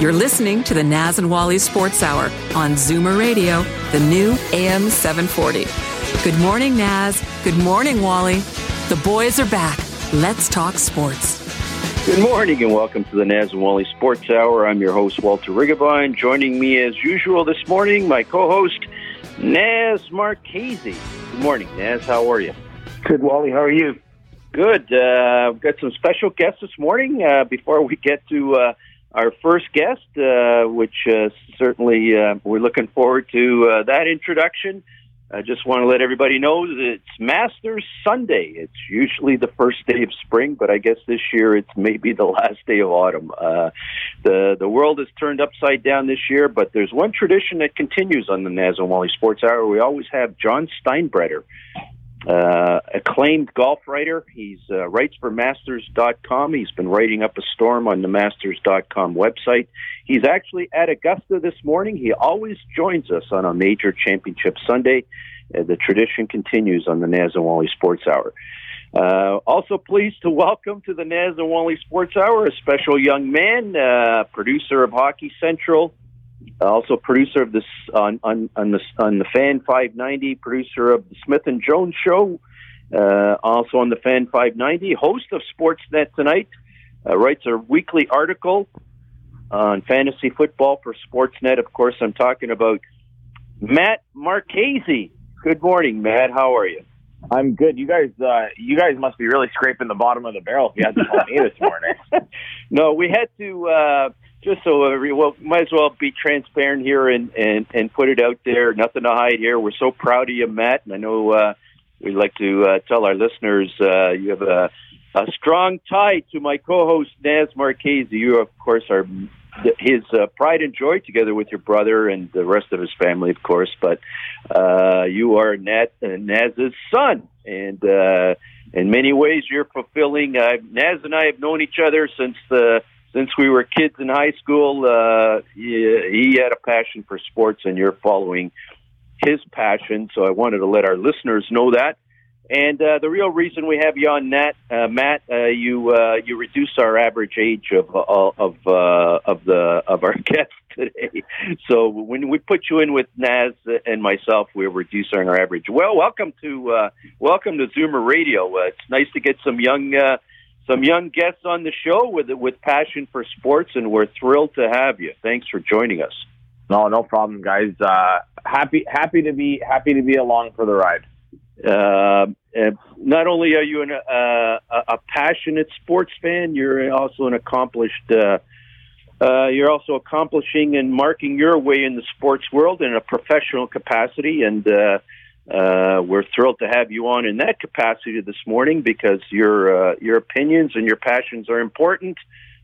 You're listening to the Naz and Wally Sports Hour on Zoomer Radio, the new AM 740. Good morning, Naz. Good morning, Wally. The boys are back. Let's talk sports. Good morning and welcome to the Naz and Wally Sports Hour. I'm your host, Walter Rigabine. Joining me as usual this morning, my co host, Naz Marchese. Good morning, Naz. How are you? Good, Wally. How are you? Good. Uh, I've got some special guests this morning. Uh, before we get to uh, our first guest, uh, which uh, certainly uh, we're looking forward to uh, that introduction. I just want to let everybody know that it's Masters Sunday. It's usually the first day of spring, but I guess this year it's maybe the last day of autumn. Uh, the the world has turned upside down this year, but there's one tradition that continues on the Naz Wally Sports Hour. We always have John Steinbreder, uh, acclaimed golf writer. He's uh, writes for Masters.com. He's been writing up a storm on the Masters.com website. He's actually at Augusta this morning. He always joins us on a major championship Sunday. Uh, the tradition continues on the Naz and Wally Sports Hour. Uh, also pleased to welcome to the Naz and Wally Sports Hour a special young man, uh, producer of Hockey Central, also producer of this on on on the on the Fan 590, producer of the Smith and Jones Show, uh, also on the Fan 590, host of Sportsnet tonight, uh, writes a weekly article on fantasy football for Sportsnet. Of course, I'm talking about Matt Marchese. Good morning, Matt. How are you? I'm good. You guys, uh, you guys must be really scraping the bottom of the barrel if you had to call me this morning. no, we had to. Uh, just so every well, might as well be transparent here and and and put it out there. Nothing to hide here. We're so proud of you, Matt. And I know uh, we'd like to uh, tell our listeners uh, you have a, a strong tie to my co-host Naz Marchese. You, of course, are his uh, pride and joy, together with your brother and the rest of his family, of course. But uh, you are Nat, uh, Naz's son, and uh, in many ways, you're fulfilling. Uh, Naz and I have known each other since the since we were kids in high school, uh, he, he had a passion for sports, and you're following his passion. So I wanted to let our listeners know that. And uh, the real reason we have you on, Nat, uh, Matt, uh, you uh, you reduced our average age of uh, of uh, of the of our guests today. So when we put you in with Naz and myself, we're reducing our average. Well, welcome to welcome to Zoomer Radio. It's nice to get some young uh, some young guests on the show with with passion for sports, and we're thrilled to have you. Thanks for joining us. No, no problem, guys. Uh, happy happy to be happy to be along for the ride. Uh, not only are you an, uh, a passionate sports fan, you're also an accomplished. Uh, uh, you're also accomplishing and marking your way in the sports world in a professional capacity, and uh, we're thrilled to have you on in that capacity this morning because your uh, your opinions and your passions are important.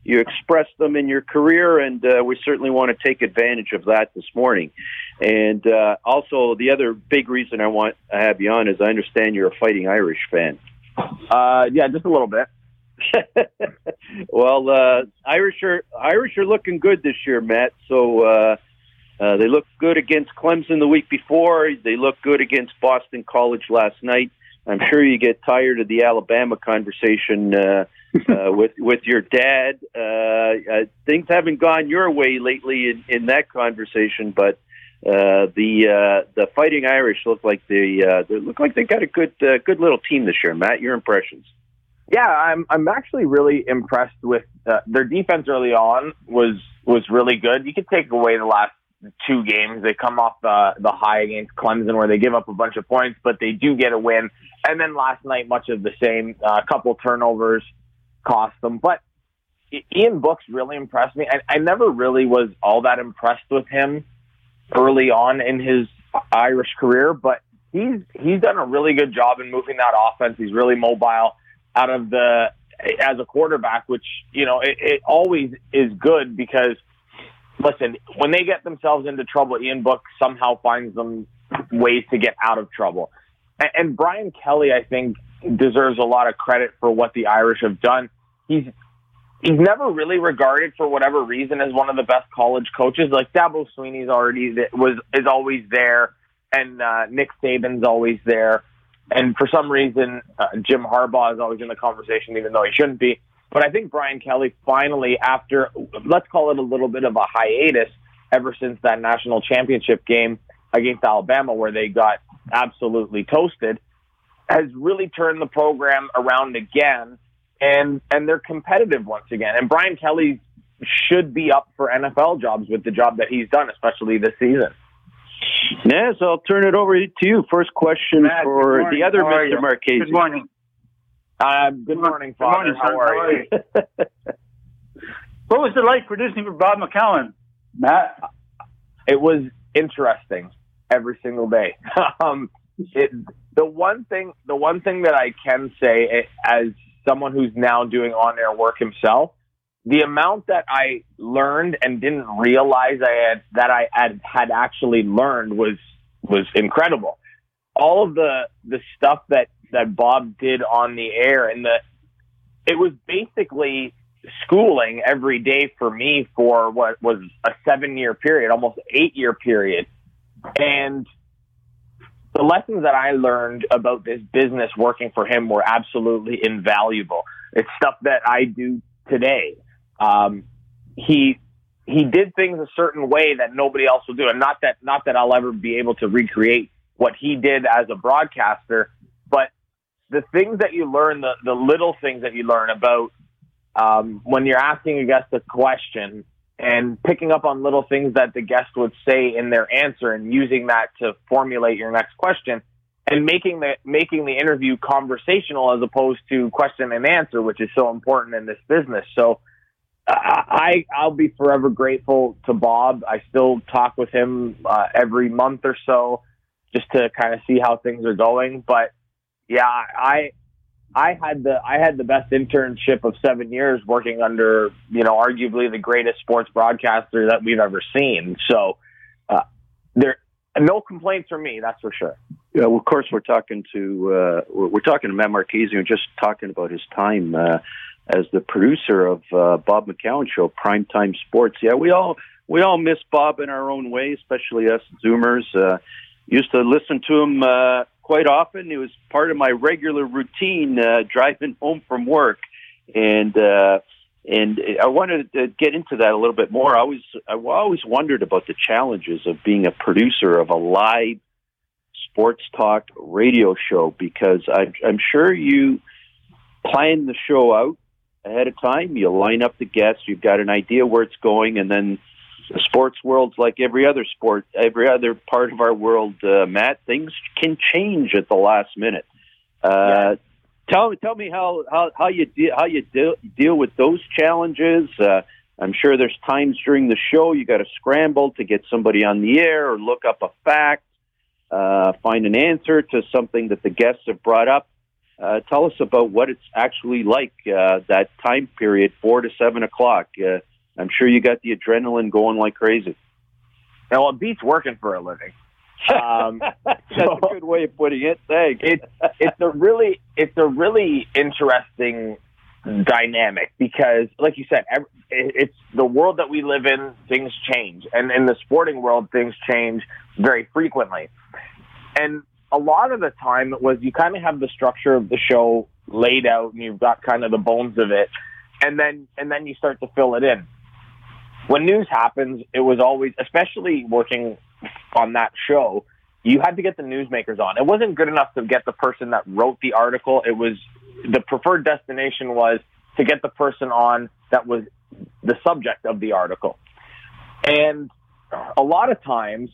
You express them in your career, and uh, we certainly want to take advantage of that this morning. And uh, also, the other big reason I want to have you on is I understand you're a Fighting Irish fan. Uh, yeah, just a little bit. well, uh, Irish are Irish are looking good this year, Matt. So uh, they looked good against Clemson the week before. They looked good against Boston College last night. I'm sure you get tired of the Alabama conversation uh, uh, with with your dad. Uh, uh, things haven't gone your way lately in, in that conversation, but uh, the uh, the Fighting Irish look like they uh, they look like they got a good uh, good little team this year. Matt, your impressions? Yeah, I'm I'm actually really impressed with uh, their defense early on was was really good. You could take away the last two games. They come off the the high against Clemson where they give up a bunch of points, but they do get a win. And then last night, much of the same. A uh, couple turnovers cost them, but Ian Book's really impressed me. I, I never really was all that impressed with him early on in his Irish career, but he's he's done a really good job in moving that offense. He's really mobile out of the as a quarterback, which you know it, it always is good because listen, when they get themselves into trouble, Ian Book somehow finds them ways to get out of trouble. And, and Brian Kelly, I think, deserves a lot of credit for what the Irish have done. He's he's never really regarded for whatever reason as one of the best college coaches. Like Dabo Swinney's already was is always there, and uh, Nick Saban's always there, and for some reason uh, Jim Harbaugh is always in the conversation, even though he shouldn't be. But I think Brian Kelly finally, after let's call it a little bit of a hiatus, ever since that national championship game against Alabama, where they got absolutely toasted, has really turned the program around again and and they're competitive once again. And Brian Kelly should be up for NFL jobs with the job that he's done, especially this season. Yes, I'll turn it over to you. First question Matt, for the other Mr. Marchese. Good morning. Uh, good morning, Father. Good morning, How are you? what was it like producing for Bob McCown, Matt? It was interesting every single day. um, it, the one thing, the one thing that I can say eh, as someone who's now doing on air work himself, the amount that I learned and didn't realize I had that I had, had actually learned was was incredible. All of the the stuff that that Bob did on the air and the it was basically schooling every day for me for what was a 7 year period, almost 8 year period. And the lessons that I learned about this business working for him were absolutely invaluable. It's stuff that I do today. Um, he he did things a certain way that nobody else will do, and not that not that I'll ever be able to recreate what he did as a broadcaster, but the things that you learn, the the little things that you learn about um, when you're asking a guest a question and picking up on little things that the guest would say in their answer and using that to formulate your next question and making the making the interview conversational as opposed to question and answer, which is so important in this business. So uh, I I'll be forever grateful to Bob. I still talk with him uh, every month or so just to kind of see how things are going. But yeah, I I had the I had the best internship of seven years working under you know arguably the greatest sports broadcaster that we've ever seen. So uh, there no complaints from me, that's for sure. Yeah, well, of course, we're talking to uh, we're talking to Matt Marchese and just talking about his time uh, as the producer of uh, Bob McCown Show, Primetime Sports. Yeah, we all we all miss Bob in our own way, especially us Zoomers. Uh, used to listen to him uh, quite often. It was part of my regular routine uh, driving home from work, and uh, and I wanted to get into that a little bit more. I always I always wondered about the challenges of being a producer of a live sports talk radio show because I, I'm sure you plan the show out ahead of time. You line up the guests. You've got an idea where it's going, and then the sports world's like every other sport, every other part of our world, uh, Matt. Things can change at the last minute. Uh, yeah. Tell tell me how how how you de- how you de- deal with those challenges. Uh, I'm sure there's times during the show you got to scramble to get somebody on the air or look up a fact, uh, find an answer to something that the guests have brought up. Uh, tell us about what it's actually like uh, that time period, four to seven o'clock. Uh, I'm sure you got the adrenaline going like crazy. Well, it beats working for a living. Um, That's so a good way of putting it. Thanks. It's it's a really it's a really interesting dynamic because, like you said, it's the world that we live in. Things change, and in the sporting world, things change very frequently. And a lot of the time, it was you kind of have the structure of the show laid out, and you've got kind of the bones of it, and then and then you start to fill it in when news happens, it was always, especially working on that show, you had to get the newsmakers on. It wasn't good enough to get the person that wrote the article. It was the preferred destination was to get the person on that was the subject of the article. And a lot of times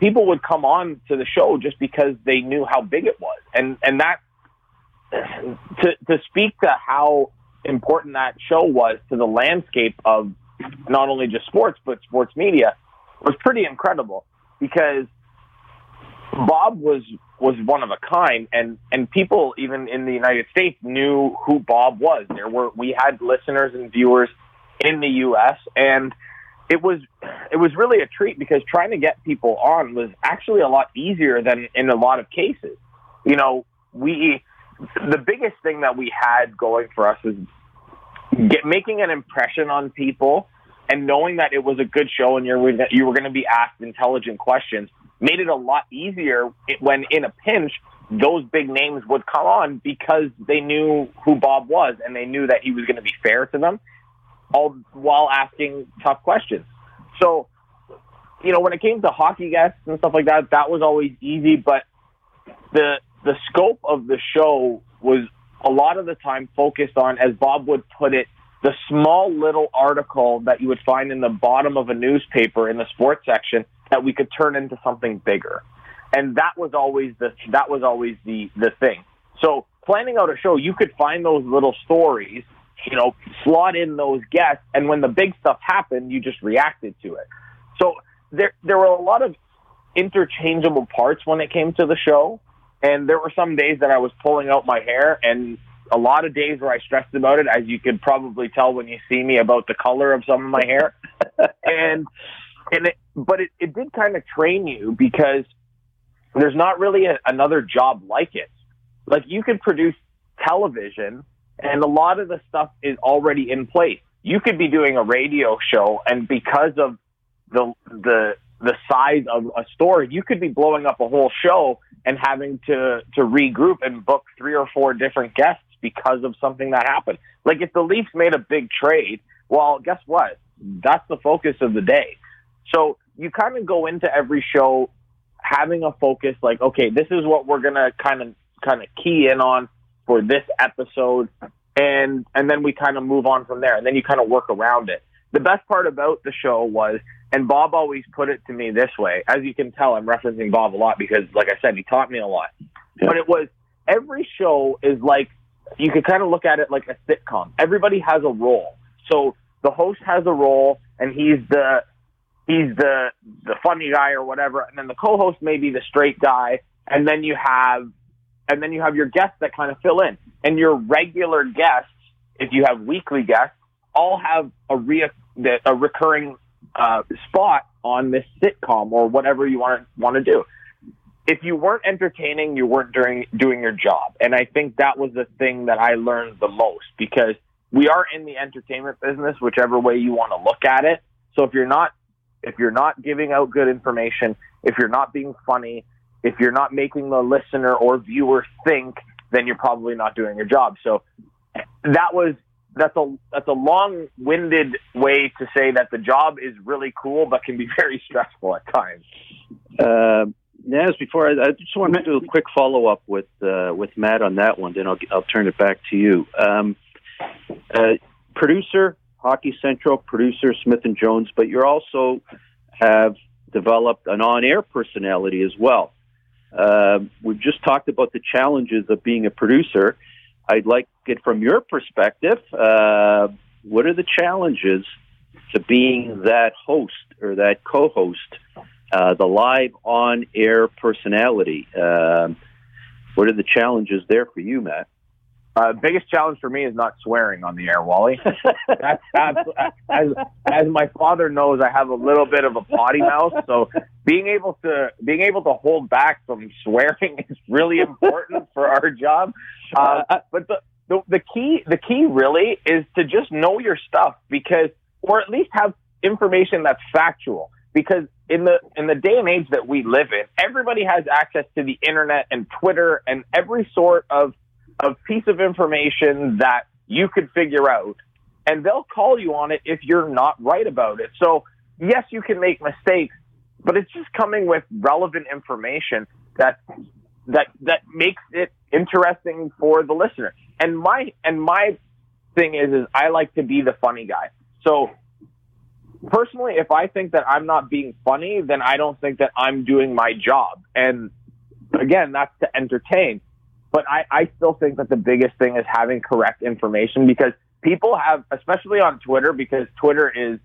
people would come on to the show just because they knew how big it was. And and that to to speak to how important that show was to the landscape of not only just sports but sports media was pretty incredible because Bob was was one of a kind and and people even in the United States knew who Bob was. There were we had listeners and viewers in the US and it was it was really a treat because trying to get people on was actually a lot easier than in a lot of cases. You know, we the biggest thing that we had going for us is get, making an impression on people and knowing that it was a good show and you're you were going to be asked intelligent questions made it a lot easier when in a pinch those big names would come on because they knew who Bob was and they knew that he was going to be fair to them all while asking tough questions. So, you know, when it came to hockey guests and stuff like that, that was always easy, but the the scope of the show was a lot of the time focused on as Bob would put it, the small little article that you would find in the bottom of a newspaper in the sports section that we could turn into something bigger. And that was always the that was always the the thing. So planning out a show, you could find those little stories, you know, slot in those guests, and when the big stuff happened, you just reacted to it. So there there were a lot of interchangeable parts when it came to the show, and there were some days that I was pulling out my hair, and a lot of days where I stressed about it, as you could probably tell when you see me about the color of some of my hair. and and it, but it, it did kind of train you because there's not really a, another job like it. Like you could produce television and a lot of the stuff is already in place. You could be doing a radio show and because of the, the, the size of a story, you could be blowing up a whole show and having to, to regroup and book three or four different guests because of something that happened. Like if the Leafs made a big trade, well, guess what? That's the focus of the day. So you kind of go into every show having a focus like, okay, this is what we're gonna kind of kind of key in on for this episode, and and then we kind of move on from there, and then you kind of work around it. The best part about the show was, and Bob always put it to me this way. As you can tell, I'm referencing Bob a lot because, like I said, he taught me a lot. Yeah. But it was every show is like you could kind of look at it like a sitcom. Everybody has a role. So the host has a role, and he's the he's the the funny guy or whatever, and then the co-host may be the straight guy, and then you have and then you have your guests that kind of fill in, and your regular guests, if you have weekly guests, all have a re a recurring uh, spot on this sitcom or whatever you want want to do. If you weren't entertaining, you weren't doing doing your job, and I think that was the thing that I learned the most because we are in the entertainment business, whichever way you want to look at it. So if you're not if you're not giving out good information, if you're not being funny, if you're not making the listener or viewer think, then you're probably not doing your job. So that was that's a that's a long-winded way to say that the job is really cool, but can be very stressful at times. Uh, Naz, before I, I, just want to do a quick follow up with uh, with Matt on that one, then I'll I'll turn it back to you. Um, uh, producer, Hockey Central producer Smith and Jones, but you also have developed an on-air personality as well. Uh, we've just talked about the challenges of being a producer. I'd like it from your perspective. Uh, what are the challenges to being that host or that co-host, uh, the live on-air personality? Uh, what are the challenges there for you, Matt? Uh, biggest challenge for me is not swearing on the air, Wally. That's, that's, as, as my father knows, I have a little bit of a potty mouth, so being able to being able to hold back from swearing is really important for our job. Uh, but the, the the key the key really is to just know your stuff because, or at least have information that's factual. Because in the in the day and age that we live in, everybody has access to the internet and Twitter and every sort of a piece of information that you could figure out and they'll call you on it if you're not right about it. So yes, you can make mistakes, but it's just coming with relevant information that that that makes it interesting for the listener. And my and my thing is is I like to be the funny guy. So personally, if I think that I'm not being funny, then I don't think that I'm doing my job. And again, that's to entertain. But I, I still think that the biggest thing is having correct information because people have, especially on Twitter, because Twitter is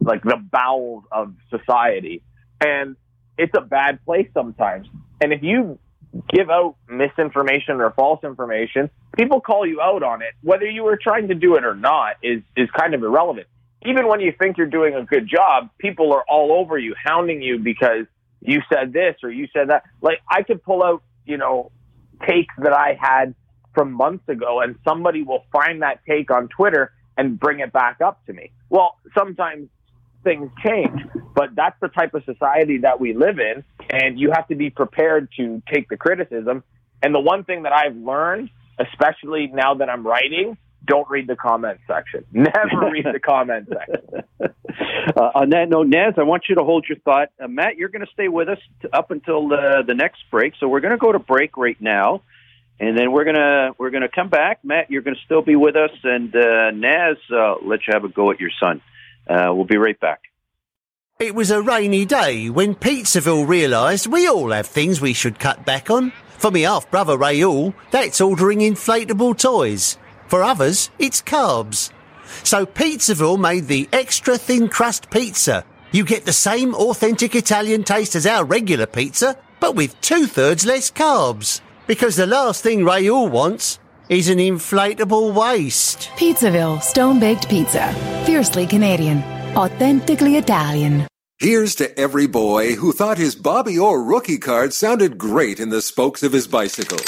like the bowels of society. And it's a bad place sometimes. And if you give out misinformation or false information, people call you out on it. Whether you were trying to do it or not is, is kind of irrelevant. even when you think you're doing a good job, people are all over you, hounding you because you said this or you said that. Like I could pull out, you know, takes that I had from months ago and somebody will find that take on Twitter and bring it back up to me. Well, sometimes things change, but that's the type of society that we live in and you have to be prepared to take the criticism. And the one thing that I've learned, especially now that I'm writing, don't read the comment section. Never read the comment section. Uh, on that note, Naz, I want you to hold your thought. Uh, Matt, you're going to stay with us to, up until uh, the next break. So we're going to go to break right now, and then we're gonna we're gonna come back. Matt, you're going to still be with us, and uh, Naz, uh, let you have a go at your son. Uh, we'll be right back. It was a rainy day when Pizzaville realised we all have things we should cut back on. For me half brother Raoul, that's ordering inflatable toys. For others, it's carbs. So Pizzaville made the extra thin crust pizza. You get the same authentic Italian taste as our regular pizza, but with two thirds less carbs. Because the last thing Raoul wants is an inflatable waist. Pizzaville Stone Baked Pizza. Fiercely Canadian. Authentically Italian. Here's to every boy who thought his Bobby Orr rookie card sounded great in the spokes of his bicycle.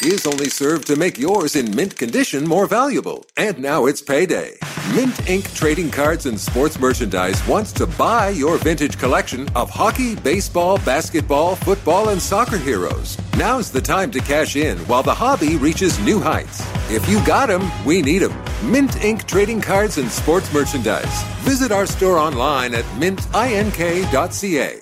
His only served to make yours in mint condition more valuable. And now it's payday. Mint Inc. Trading Cards and Sports Merchandise wants to buy your vintage collection of hockey, baseball, basketball, football, and soccer heroes. Now's the time to cash in while the hobby reaches new heights. If you got 'em, we need 'em. Mint Inc. Trading Cards and Sports Merchandise. Visit our store online at mintink.ca.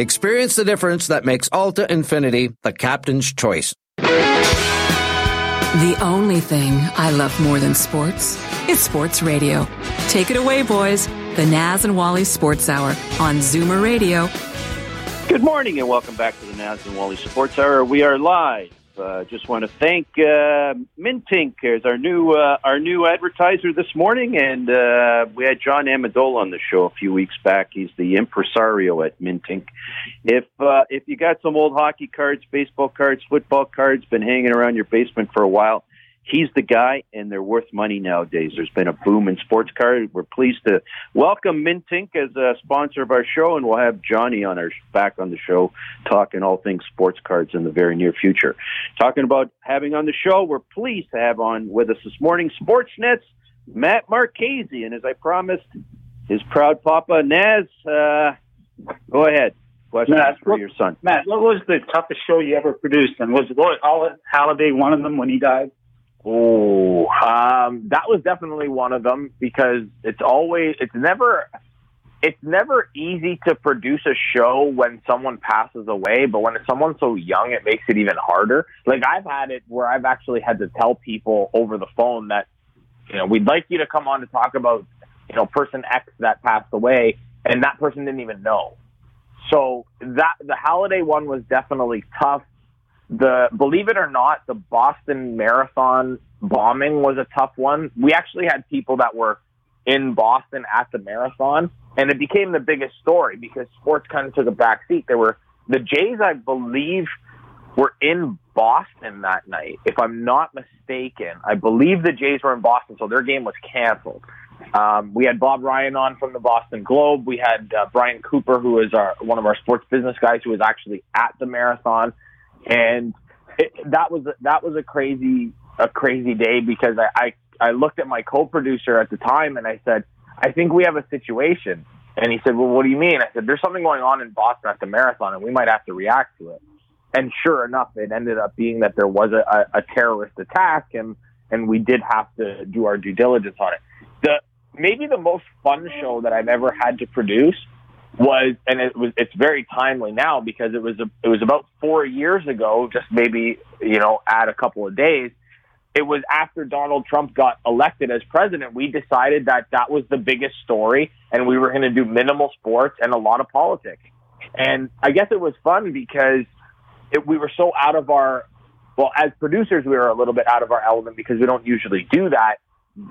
Experience the difference that makes Alta Infiniti the captain's choice. The only thing I love more than sports is sports radio. Take it away, boys. The Naz and Wally Sports Hour on Zoomer Radio. Good morning and welcome back to the Naz and Wally Sports Hour. We are live. Uh, just want to thank uh, Mintink as our new uh, our new advertiser this morning, and uh, we had John Amendola on the show a few weeks back. He's the impresario at Mintink. If uh, if you got some old hockey cards, baseball cards, football cards, been hanging around your basement for a while, he's the guy, and they're worth money nowadays. There's been a boom in sports cars. We're pleased to welcome Mintink as a sponsor of our show, and we'll have Johnny on our back on the show talking all things sports cards in the very near future. Talking about having on the show, we're pleased to have on with us this morning Sportsnet's Matt Marchese, and as I promised, his proud papa Naz. Uh, go ahead. Question Matt, for what- your son. Matt, what was the toughest show you ever produced? And was Roy Halladay one of them when he died? Oh, um, that was definitely one of them because it's always, it's never, it's never easy to produce a show when someone passes away, but when it's someone so young, it makes it even harder. Like I've had it where I've actually had to tell people over the phone that, you know, we'd like you to come on to talk about, you know, person X that passed away, and that person didn't even know. So that the Halladay one was definitely tough. The believe it or not, the Boston Marathon bombing was a tough one. We actually had people that were in Boston at the marathon, and it became the biggest story because sports kind of took a back seat. There were the Jays, I believe, were in Boston that night. If I'm not mistaken, I believe the Jays were in Boston, so their game was canceled. Um, we had Bob Ryan on from the Boston Globe. We had uh, Brian Cooper, who is our one of our sports business guys, who was actually at the marathon, and it, that was that was a crazy a crazy day because I, I I looked at my co-producer at the time and I said, I think we have a situation. And he said, well, what do you mean? I said, there's something going on in Boston at the marathon and we might have to react to it. And sure enough, it ended up being that there was a, a, a terrorist attack and, and we did have to do our due diligence on it. The, maybe the most fun show that I've ever had to produce was, and it was, it's very timely now because it was, a, it was about four years ago, just maybe, you know, add a couple of days. It was after Donald Trump got elected as president. We decided that that was the biggest story and we were going to do minimal sports and a lot of politics. And I guess it was fun because it, we were so out of our, well, as producers, we were a little bit out of our element because we don't usually do that.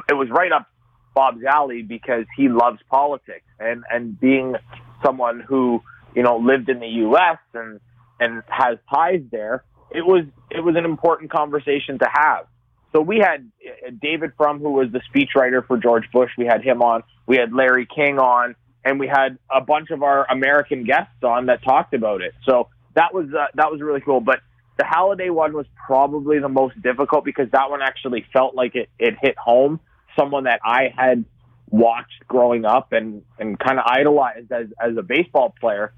It was right up Bob's alley because he loves politics and, and being someone who, you know, lived in the U.S. and, and has ties there, it was, it was an important conversation to have. So we had uh, David Frum, who was the speechwriter for George Bush. We had him on. We had Larry King on, and we had a bunch of our American guests on that talked about it. So that was uh, that was really cool. But the Halladay one was probably the most difficult because that one actually felt like it, it hit home. Someone that I had watched growing up and, and kind of idolized as, as a baseball player.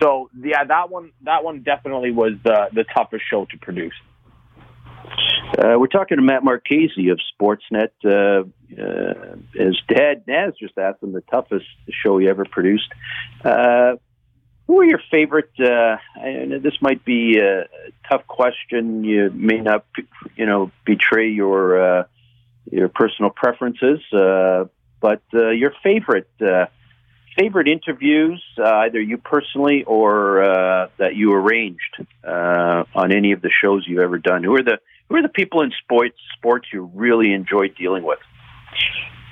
So yeah, that one that one definitely was the the toughest show to produce. Uh, we're talking to Matt Marchese of Sportsnet. Uh, uh, his dad, Naz, just asked him the toughest show he ever produced. Uh, who are your favorite? Uh, and this might be a tough question. You may not, you know, betray your uh, your personal preferences, uh, but uh, your favorite uh, favorite interviews, uh, either you personally or uh, that you arranged uh, on any of the shows you've ever done. Who are the who are the people in sports sports you really enjoy dealing with?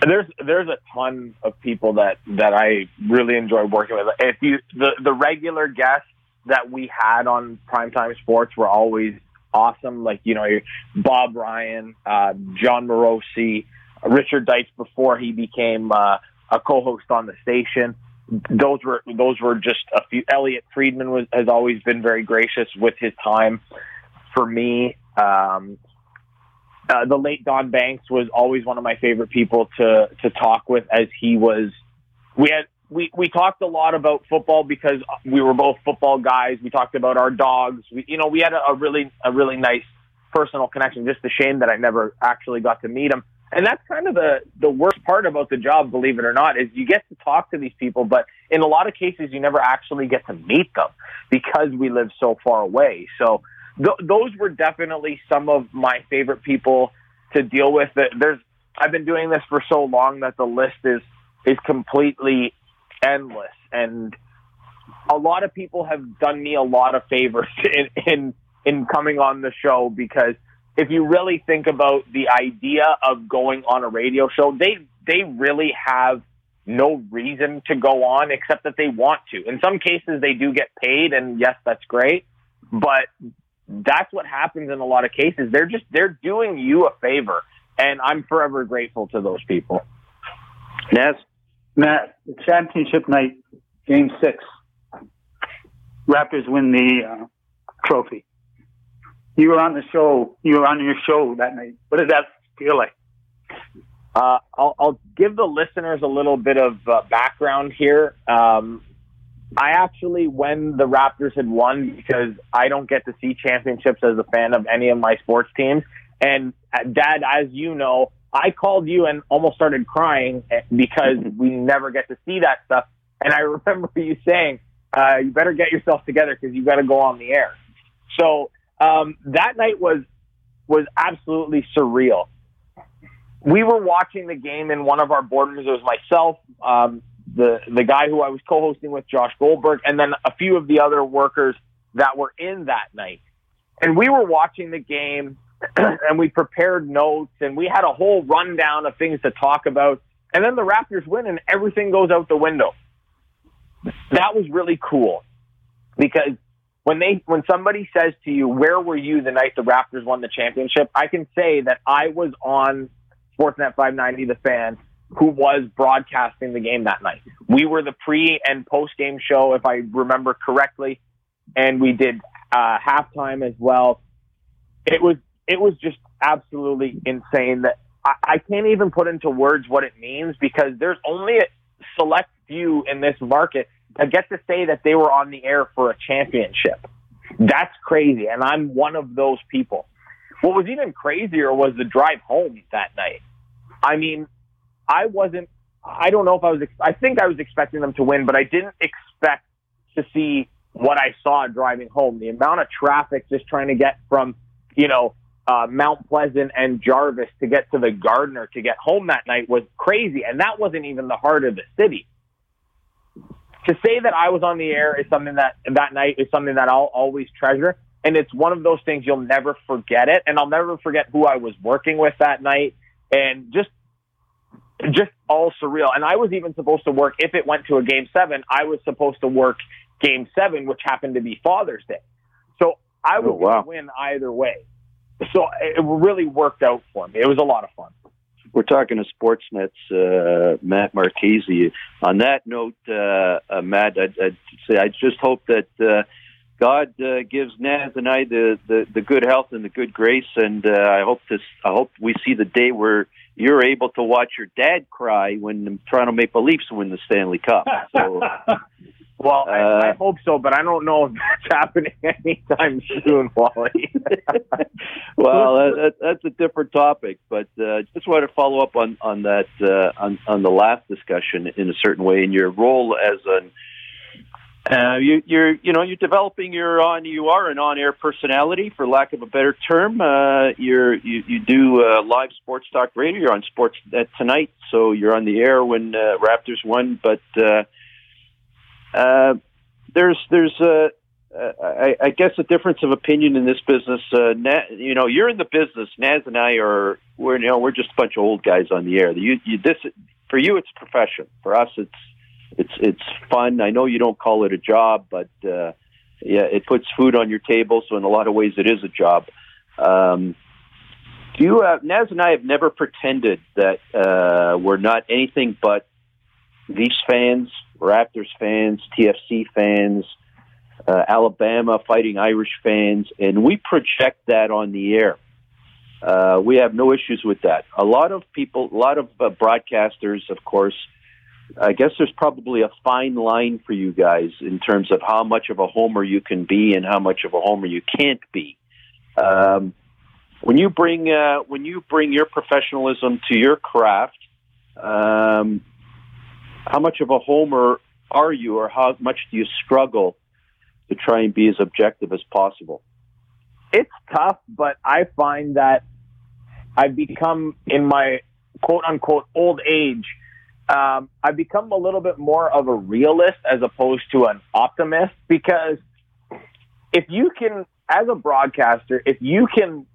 There's there's a ton of people that that I really enjoy working with. If you the the regular guests that we had on primetime sports were always awesome. Like you know Bob Ryan, uh, Jon Morosi, Richard Deitsch before he became uh, a co-host on the station. Those were those were just a few. Elliotte Friedman was has always been very gracious with his time for me. Um, uh, the late Don Banks was always one of my favorite people to to talk with, as he was. We had we we talked a lot about football because we were both football guys. We talked about our dogs. We, you know, we had a, a really a really nice personal connection. Just a shame that I never actually got to meet him. And that's kind of the the worst part about the job, believe it or not, is you get to talk to these people, but in a lot of cases you never actually get to meet them because we live so far away. So th- those were definitely some of my favorite people to deal with. There's I've been doing this for so long that the list is is completely endless, and a lot of people have done me a lot of favors in in, in coming on the show because if you really think about the idea of going on a radio show, they they really have no reason to go on except that they want to. In some cases, they do get paid, and yes, that's great. But that's what happens in a lot of cases. They're just they're doing you a favor, and I'm forever grateful to those people. Yes, Matt, championship night, Game Six, Raptors win the uh, trophy. You were on the show. You were on your show that night. What did that feel like? Uh, I'll, I'll, give the listeners a little bit of uh, background here. Um, I actually, when the Raptors had won, because I don't get to see championships as a fan of any of my sports teams. And uh, Dad, as you know, I called you and almost started crying eh, because we never get to see that stuff. And I remember you saying, uh, "You better get yourself together because you got to go on the air." So um, that night was was absolutely surreal. We were watching the game in one of our boardrooms. It was myself, um, the the guy who I was co-hosting with, Josh Goldberg, and then a few of the other workers that were in that night. And we were watching the game, and we prepared notes, and we had a whole rundown of things to talk about. And then the Raptors win, and everything goes out the window. That was really cool because when they when somebody says to you, "Where were you the night the Raptors won the championship?" I can say that I was on Sportsnet 590, the fan, who was broadcasting the game that night. We were the pre and post game show, if I remember correctly, and we did uh, halftime as well. It was it was just absolutely insane that I, I can't even put into words what it means because there's only a select few in this market that get to say that they were on the air for a championship. That's crazy. And I'm one of those people. What was even crazier was the drive home that night. I mean, I wasn't, I don't know if I was, I think I was expecting them to win, but I didn't expect to see what I saw driving home. The amount of traffic just trying to get from, you know, uh, Mount Pleasant and Jarvis to get to the Gardiner to get home that night was crazy. And that wasn't even the heart of the city. To say that I was on the air is something that that night is something that I'll always treasure. And it's one of those things you'll never forget it. And I'll never forget who I was working with that night and just, just all surreal. And I was even supposed to work, if it went to a game seven, I was supposed to work game seven, which happened to be Father's Day. So I oh, wow. win either way so it really worked out for me. It was a lot of fun. We're talking to Sportsnet's uh, Matt Marchese. On that note, uh, uh, Matt, I'd, I'd, say I just hope that uh, God uh, gives Naz and I the, the, the good health and the good grace, and uh, I hope this. I hope we see the day where you're able to watch your dad cry when the Toronto Maple Leafs win the Stanley Cup. So Well, uh, I, I hope so, but I don't know if that's happening anytime soon, Wally. well, that, that's a different topic, but uh, just want to follow up on on that uh, on on the last discussion in a certain way in your role as an uh, you, you're, you know, you're developing your on. You are an on-air personality, for lack of a better term. Uh, you're, you, you do uh, live sports talk radio. You're on Sports tonight, so you're on the air when uh, Raptors won. But uh, uh, there's there's a uh, I, I guess a difference of opinion in this business. Uh, Na- you know, you're in the business. Naz and I are we're you know we're just a bunch of old guys on the air. You, you this for you it's a profession. For us it's it's it's fun. I know you don't call it a job, but uh, yeah, it puts food on your table. So in a lot of ways, it is a job. Um, do you have, Naz and I have never pretended that uh, we're not anything but Leafs fans Raptors fans, TFC fans, uh, Alabama Fighting Irish fans, and we project that on the air. Uh, we have no issues with that. A lot of people, a lot of uh, broadcasters, of course, I guess there's probably a fine line for you guys in terms of how much of a homer you can be and how much of a homer you can't be. Um, when you bring uh, when you bring your professionalism to your craft, um, how much of a homer are you, or how much do you struggle to try and be as objective as possible? It's tough, but I find that I've become in my quote unquote old age. Um, I've become a little bit more of a realist as opposed to an optimist because if you can, as a broadcaster, if you can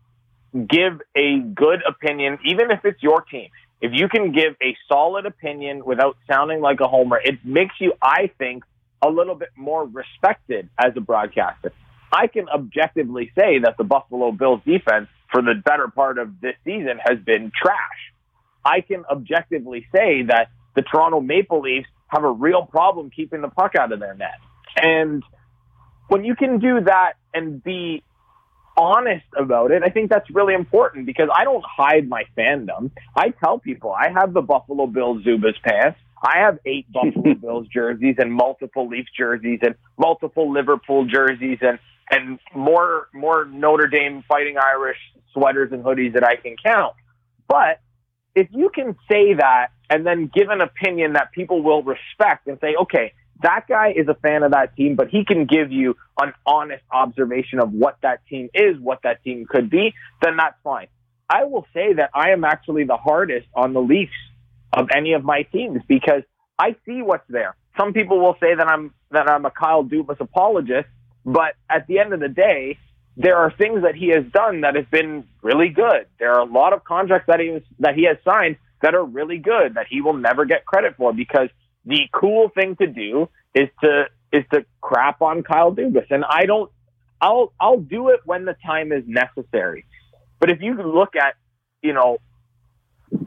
give a good opinion, even if it's your team, if you can give a solid opinion without sounding like a homer, it makes you, I think, a little bit more respected as a broadcaster. I can objectively say that the Buffalo Bills defense for the better part of this season has been trash. I can objectively say that the Toronto Maple Leafs have a real problem keeping the puck out of their net. And when you can do that and be honest about it, I think that's really important because I don't hide my fandom. I tell people I have the Buffalo Bills Zubaz pants. I have eight Buffalo Bills jerseys and multiple Leafs jerseys and multiple Liverpool jerseys and and more more Notre Dame Fighting Irish sweaters and hoodies that I can count. But if you can say that and then give an opinion that people will respect and say, okay, that guy is a fan of that team, but he can give you an honest observation of what that team is, what that team could be, then that's fine. I will say that I am actually the hardest on the Leafs of any of my teams because I see what's there. Some people will say that I'm that I'm a Kyle Dubas apologist, but at the end of the day, there are things that he has done that have been really good. There are a lot of contracts that he was, that he has signed that are really good that he will never get credit for because the cool thing to do is to is to crap on Kyle Dubas, and I don't. I'll I'll do it when the time is necessary. But if you look at, you know,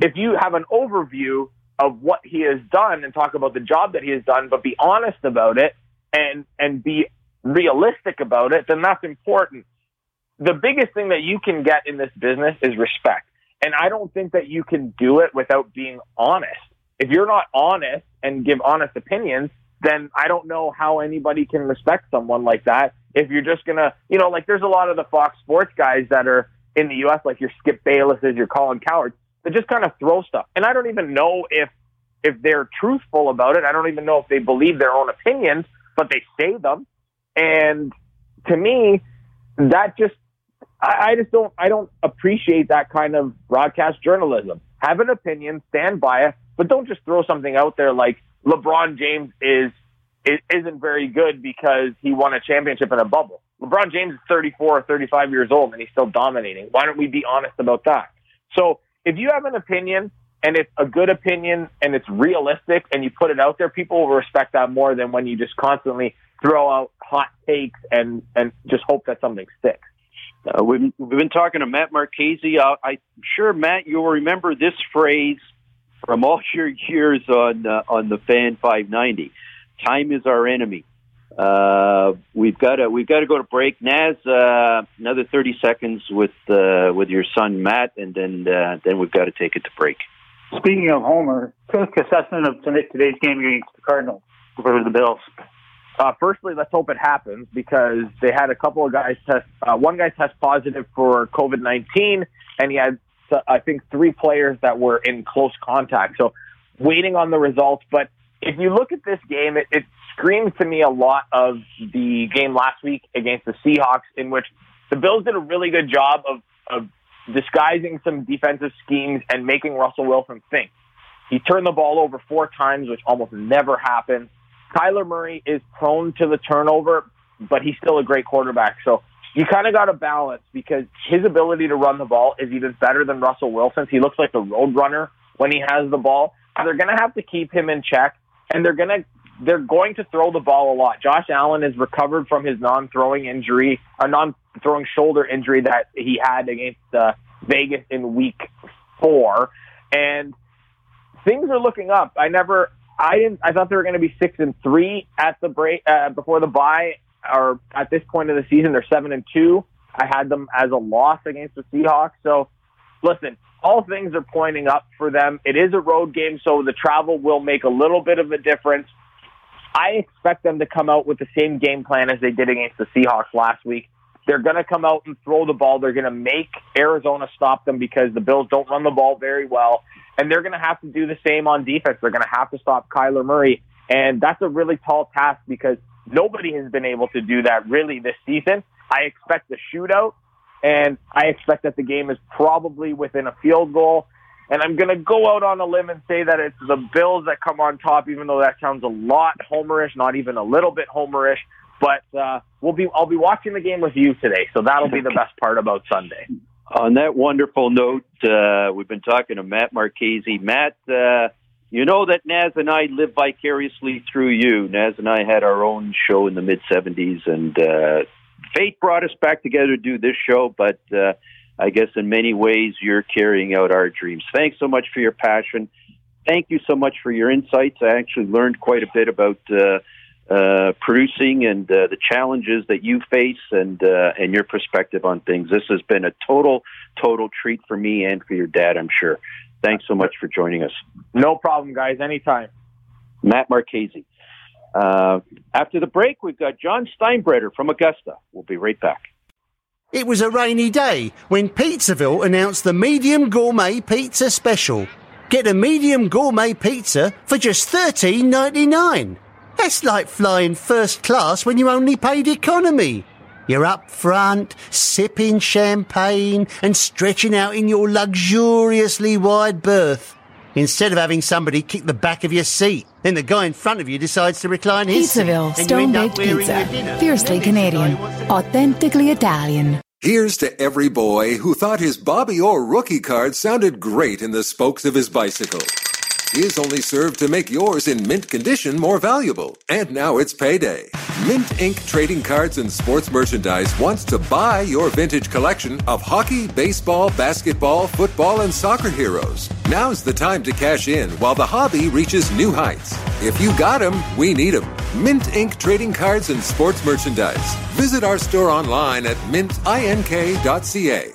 if you have an overview of what he has done and talk about the job that he has done, but be honest about it and and be realistic about it, then that's important. The biggest thing that you can get in this business is respect. And I don't think that you can do it without being honest. If you're not honest and give honest opinions, then I don't know how anybody can respect someone like that. If you're just gonna, you know, like there's a lot of the Fox Sports guys that are in the U.S., like your Skip Baylesses, your Colin Cowherds, that just kind of throw stuff. And I don't even know if if they're truthful about it. I don't even know if they believe their own opinions, but they say them. And to me, that just I, I just don't I don't appreciate that kind of broadcast journalism. Have an opinion, stand by it, but don't just throw something out there like LeBron James is, is isn't very good because he won a championship in a bubble. LeBron James is 34 or 35 years old and he's still dominating. Why don't we be honest about that? So if you have an opinion and it's a good opinion and it's realistic and you put it out there, people will respect that more than when you just constantly throw out hot takes and, and just hope that something sticks. Uh, we've, we've been talking to Matt Marchese. Uh, I'm sure, Matt, you'll remember this phrase from all your years on uh, on the Fan 590. Time is our enemy. Uh, we've got to we've got to go to break. Naz, uh, another 30 seconds with uh, with your son Matt, and then uh, then we've got to take it to break. Speaking of Homer, quick assessment of today's game against the Cardinals for the Bills. Uh, firstly, let's hope it happens because they had a couple of guys test. Uh, one guy test positive for COVID nineteen, and he had, I think, three players that were in close contact. So, waiting on the results. But if you look at this game, it, it screams to me a lot of the game last week against the Seahawks, in which the Bills did a really good job of, of disguising some defensive schemes and making Russell Wilson think. He turned the ball over four times, which almost never happens. Kyler Murray is prone to the turnover, but he's still a great quarterback. So you kind of got to balance because his ability to run the ball is even better than Russell Wilson's. He looks like a road runner when he has the ball. They're going to have to keep him in check, and they're going to they're going to throw the ball a lot. Josh Allen is recovered from his non-throwing injury, a non-throwing shoulder injury that he had against uh, Vegas in Week Four, and things are looking up. I never I didn't. I thought they were going to be six and three at the break uh, before the bye, or at this point of the season, they're seven and two. I had them as a loss against the Seahawks. So, listen, all things are pointing up for them. It is a road game, so the travel will make a little bit of a difference. I expect them to come out with the same game plan as they did against the Seahawks last week. They're going to come out and throw the ball. They're going to make Arizona stop them because the Bills don't run the ball very well. And they're going to have to do the same on defense. They're going to have to stop Kyler Murray. And that's a really tall task because nobody has been able to do that really this season. I expect a shootout, and I expect that the game is probably within a field goal. And I'm going to go out on a limb and say that it's the Bills that come on top, even though that sounds a lot homerish, not even a little bit homerish. But uh, we'll be I'll be watching the game with you today, so that'll be the best part about Sunday. On that wonderful note, uh, we've been talking to Matt Marchese. Matt, uh, you know that Naz and I live vicariously through you. Naz and I had our own show in the mid 70s, and uh, fate brought us back together to do this show, but uh, I guess in many ways you're carrying out our dreams. Thanks so much for your passion. Thank you so much for your insights. I actually learned quite a bit about uh, uh, producing and uh, the challenges that you face and uh, and your perspective on things. This has been a total total treat for me and for your dad, I'm sure. Thanks so much for joining us. No problem, guys. Anytime. Matt Marchese. Uh, after the break, we've got John Steinbreder from Augusta. We'll be right back. It was a rainy day when Pizzaville announced the medium gourmet pizza special. Get a medium gourmet pizza for just thirteen ninety nine. That's like flying first class when you only paid economy. You're up front, sipping champagne and stretching out in your luxuriously wide berth. Instead of having somebody kick the back of your seat, then the guy in front of you decides to recline his Pizzaville seat. and Stone Baked Pizza. Fiercely Canadian. Authentically Italian. Here's to every boy who thought his Bobby Orr rookie card sounded great in the spokes of his bicycle. His only served to make yours in mint condition more valuable. And now it's payday. Mint Inc. Trading Cards and Sports Merchandise wants to buy your vintage collection of hockey, baseball, basketball, football, and soccer heroes. Now's the time to cash in while the hobby reaches new heights. If you got 'em, we need 'em. Mint Inc. Trading Cards and Sports Merchandise. Visit our store online at mintink.ca.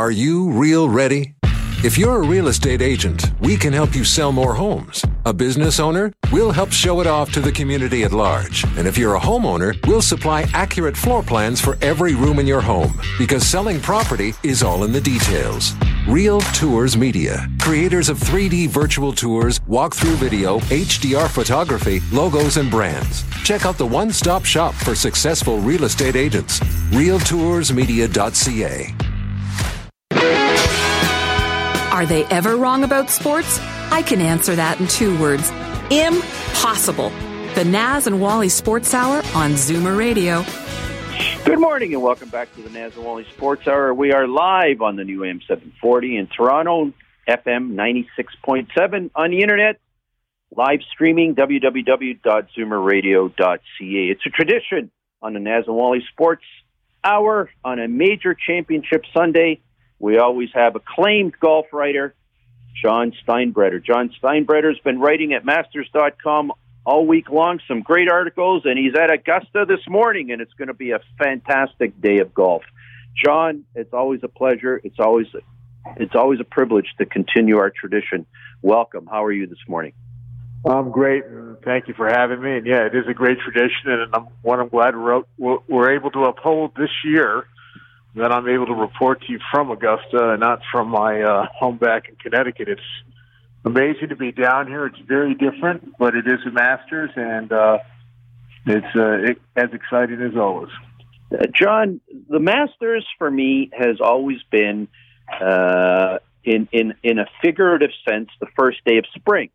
Are you real ready? If you're a real estate agent, we can help you sell more homes. A business owner, we'll help show it off to the community at large. And if you're a homeowner, we'll supply accurate floor plans for every room in your home because selling property is all in the details. Real Tours Media, creators of 3D virtual tours, walkthrough video, HDR photography, logos, and brands. Check out the one stop shop for successful real estate agents. RealToursMedia.ca. Are they ever wrong about sports? I can answer that in two words impossible. The Naz and Wally Sports Hour on Zoomer Radio. Good morning and welcome back to the Naz and Wally Sports Hour. We are live on the new AM 740 in Toronto, FM 96.7 on the internet, live streaming www.zoomerradio.ca. It's a tradition on the Naz and Wally Sports Hour on a major championship Sunday. We always have acclaimed golf writer John Steinbreder. John Steinbreder's been writing at masters.com all week long, some great articles, and he's at Augusta this morning, and it's going to be a fantastic day of golf. John, it's always a pleasure. It's always it's always a privilege to continue our tradition. Welcome. How are you this morning? I'm great, thank you for having me. And yeah, it is a great tradition, and I'm, one I'm glad we're, we're able to uphold this year that I'm able to report to you from Augusta and not from my uh, home back in Connecticut. It's amazing to be down here. It's very different, but it is a Masters, and uh, it's uh, it, as exciting as always. Uh, John, the Masters for me has always been, uh, in in in a figurative sense, the first day of spring.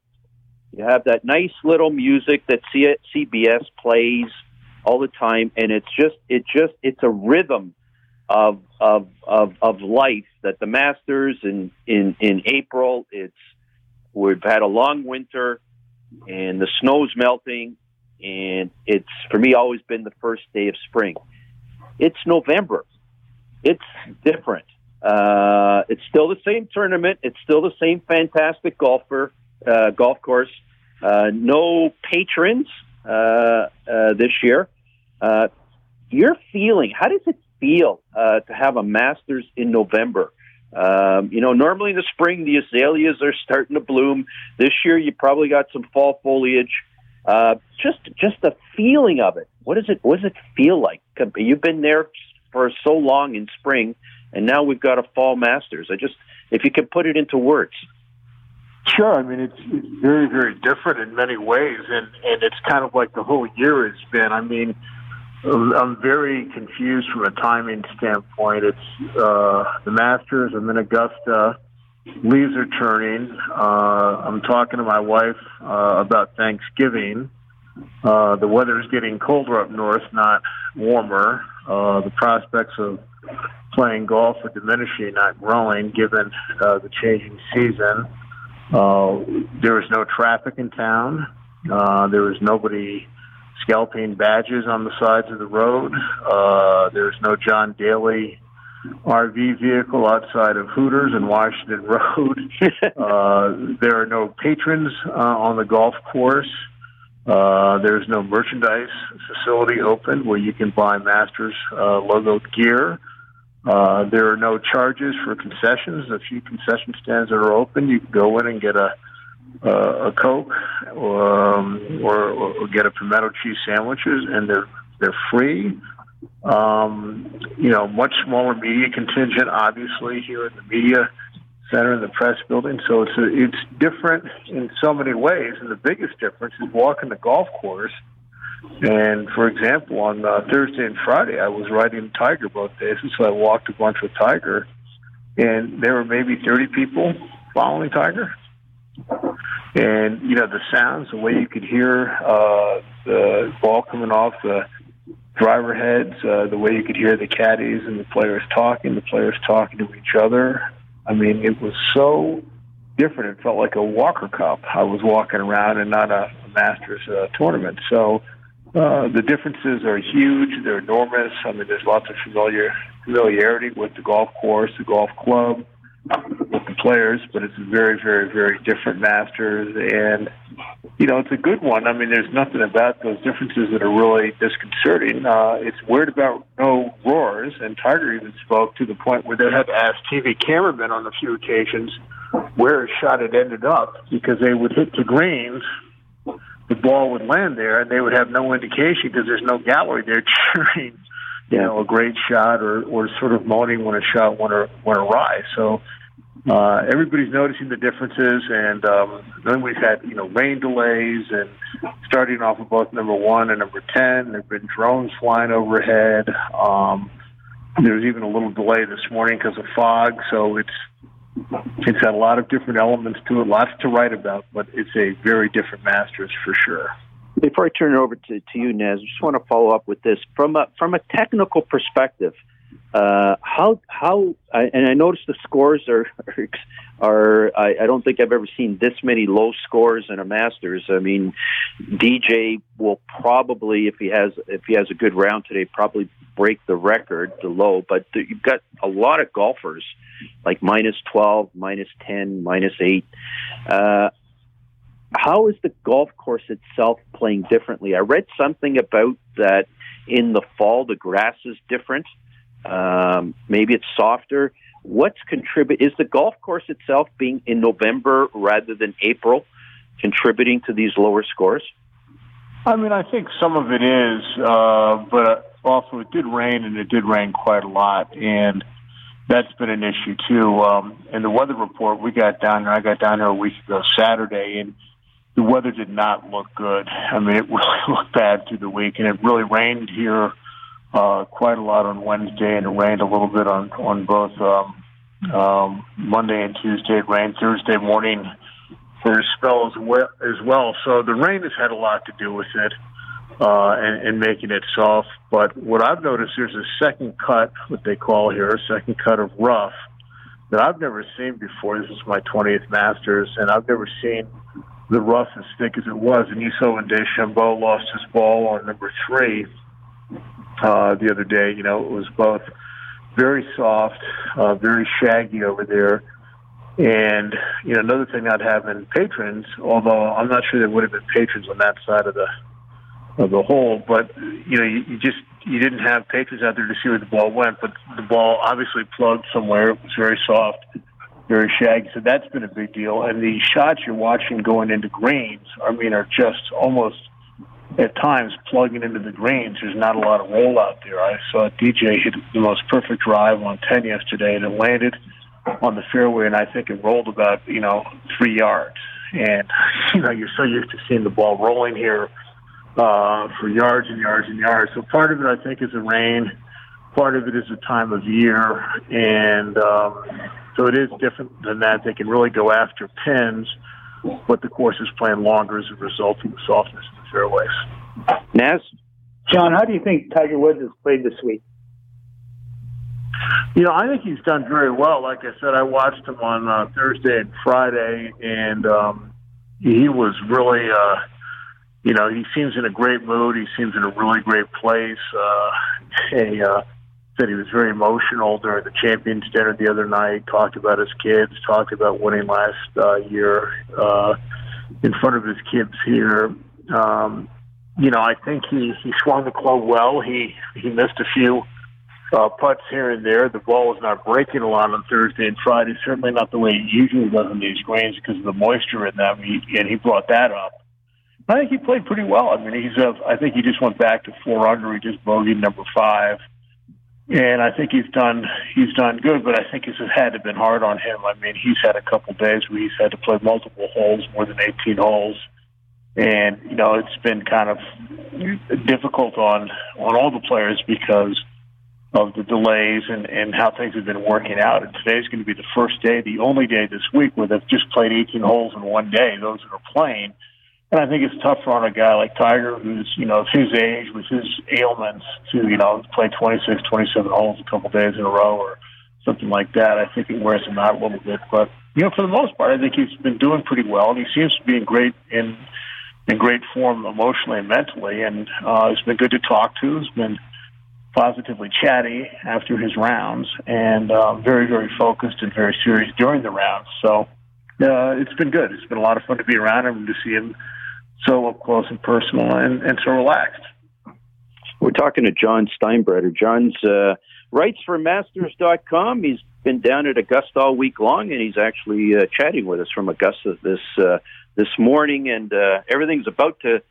You have that nice little music that CBS plays all the time, and it's just it just it's a rhythm of of of of life that the Masters in in in April. It's we've had a long winter, and the snow's melting, and it's for me always been the first day of spring. It's November. It's different. Uh, it's still the same tournament. It's still the same fantastic golfer uh, golf course. Uh, no patrons uh, uh, this year. Uh, your feeling? How does it feel uh, to have a Masters in November. Um, you know, normally in the spring the azaleas are starting to bloom. This year you probably got some fall foliage. Uh, just just the feeling of it. What does it What does it feel like? You've been there for so long in spring, and now we've got a fall Masters. I just if you can put it into words. Sure. I mean, it's, it's very, very different in many ways, and and it's kind of like the whole year has been. I mean, I'm very confused from a timing standpoint. It's uh, the Masters. I'm in Augusta. Leaves are turning. Uh, I'm talking to my wife uh, about Thanksgiving. Uh, the weather is getting colder up north, not warmer. Uh, the prospects of playing golf are diminishing, not growing, given uh, the changing season. Uh, there is no traffic in town. Uh, there is nobody scalping badges on the sides of the road. Uh, there's no John Daly RV vehicle outside of Hooters and Washington Road. uh, there are no patrons uh, on the golf course. Uh, there's no merchandise facility open where you can buy Masters uh, logo gear. Uh, there are no charges for concessions. A few concession stands that are open. You can go in and get a uh, a Coke or, um, or, or get a pimento cheese sandwiches, and they're they're free. Um, you know, much smaller media contingent, obviously, here in the media center in the press building. So it's a, it's different in so many ways, and the biggest difference is walking the golf course. And for example, on uh, Thursday and Friday, I was riding Tiger both days, and so I walked a bunch with Tiger, and there were maybe 30 people following Tiger and you know the sounds, the way you could hear uh, the ball coming off the driver heads, uh, the way you could hear the caddies and the players talking, the players talking to each other. I mean, it was so different. It felt like a Walker Cup. I was walking around and not a, a Masters uh, tournament. So uh, the differences are huge. They're enormous. I mean, there's lots of familiar familiarity with the golf course, the golf club, players, but it's a very, very, very different Masters. And you know, it's a good one. I mean, there's nothing about those differences that are really disconcerting. Uh, it's weird about no roars, and Tiger even spoke to the point where they had to ask TV cameramen on a few occasions where a shot had ended up because they would hit the greens, the ball would land there, and they would have no indication because there's no gallery there cheering, you know, a great shot or or sort of moaning when a shot went, went awry. So uh, everybody's noticing the differences, and um, then we've had you know rain delays, and starting off with both number one and number ten, there've been drones flying overhead. Um, there was even a little delay this morning because of fog, so it's it's had a lot of different elements to it, lots to write about, but it's a very different Masters for sure. Before I turn it over to, to you, Naz, I just want to follow up with this from a from a technical perspective. Uh, how how and I noticed the scores are are I, I don't think I've ever seen this many low scores in a Masters. I mean, DJ will probably if he has if he has a good round today probably break the record, the low. But the, you've got a lot of golfers like minus twelve, minus ten, minus eight. Uh, how is the golf course itself playing differently? I read something about that in the fall the grass is different. Um, maybe it's softer. What's contribute? Is the golf course itself being in November rather than April contributing to these lower scores? I mean, I think some of it is, uh, but also it did rain and it did rain quite a lot, and that's been an issue too. Um, and the weather report we got down there, I got down there a week ago Saturday, and the weather did not look good. I mean, it really looked bad through the week, and it really rained here uh, quite a lot on Wednesday, and it rained a little bit on on both um, um, Monday and Tuesday. It rained Thursday morning for a spell as well. As well. So the rain has had a lot to do with it uh, and, and making it soft. But what I've noticed, there's a second cut, what they call here, a second cut of rough that I've never seen before. This is my 20th Masters, and I've never seen the rough as thick as it was. And you saw when DeChambeau lost his ball on number three uh, the other day. You know, it was both very soft, uh, very shaggy over there. And you know, another thing not having patrons, although I'm not sure there would have been patrons on that side of the of the hole, but you know, you, you just you didn't have patrons out there to see where the ball went. But the ball obviously plugged somewhere. It was very soft, very shaggy. So that's been a big deal. And the shots you're watching going into greens, I mean, are just almost at times plugging into the greens. There's not a lot of roll out there. I saw DJ hit the most perfect drive on 10 yesterday, and it landed on the fairway, and I think it rolled about, you know, three yards. And, you know, you're so used to seeing the ball rolling here uh, for yards and yards and yards. So part of it, I think, is the rain. Part of it is the time of year. And um, so it is different than that. They can really go after pins, but the course is playing longer as a result of the softness of the fairways. Naz? John, how do you think Tiger Woods has played this week? You know, I think he's done very well. Like I said, I watched him on uh, Thursday and Friday, and um, he was really, uh, you know, he seems in a great mood. He seems in a really great place. Uh, he uh, said he was very emotional during the Champions Dinner the other night. Talked about his kids. Talked about winning last uh, year uh, in front of his kids here. Um, you know, I think he he swung the club well. He he missed a few uh, putts here and there. The ball was not breaking a lot on Thursday and Friday. Certainly not the way it usually does on these greens because of the moisture in them. He, and he brought that up. I think he played pretty well. I mean, he's. Uh, I think he just went back to four under. He just bogeyed number five, and I think he's done. He's done good. But I think this has had to been hard on him. I mean, he's had a couple days where he's had to play multiple holes, more than eighteen holes and you know it's been kind of difficult on on all the players because of the delays and and how things have been working out. And today's going to be the first day, the only day this week where they've just played 18 holes in one day. Those that are playing. And I think it's tougher on a guy like Tiger, who's, you know, his age, with his ailments, to, you know, play 26, 27 holes a couple days in a row or something like that, I think it wears him out a little bit. But you know, for the most part, I think he's been doing pretty well, and he seems to be in great in in great form emotionally and mentally, and uh, it's been good to talk to. He's been positively chatty after his rounds, and uh, very very focused and very serious during the rounds. So uh, it's been good. It's been a lot of fun to be around him and to see him so up close and personal and, and so relaxed. We're talking to John Steinbreder. John's uh, writes for Masters.com. He's been down at Augusta all week long, and he's actually uh, chatting with us from Augusta this uh, this morning. And uh, everything's about to.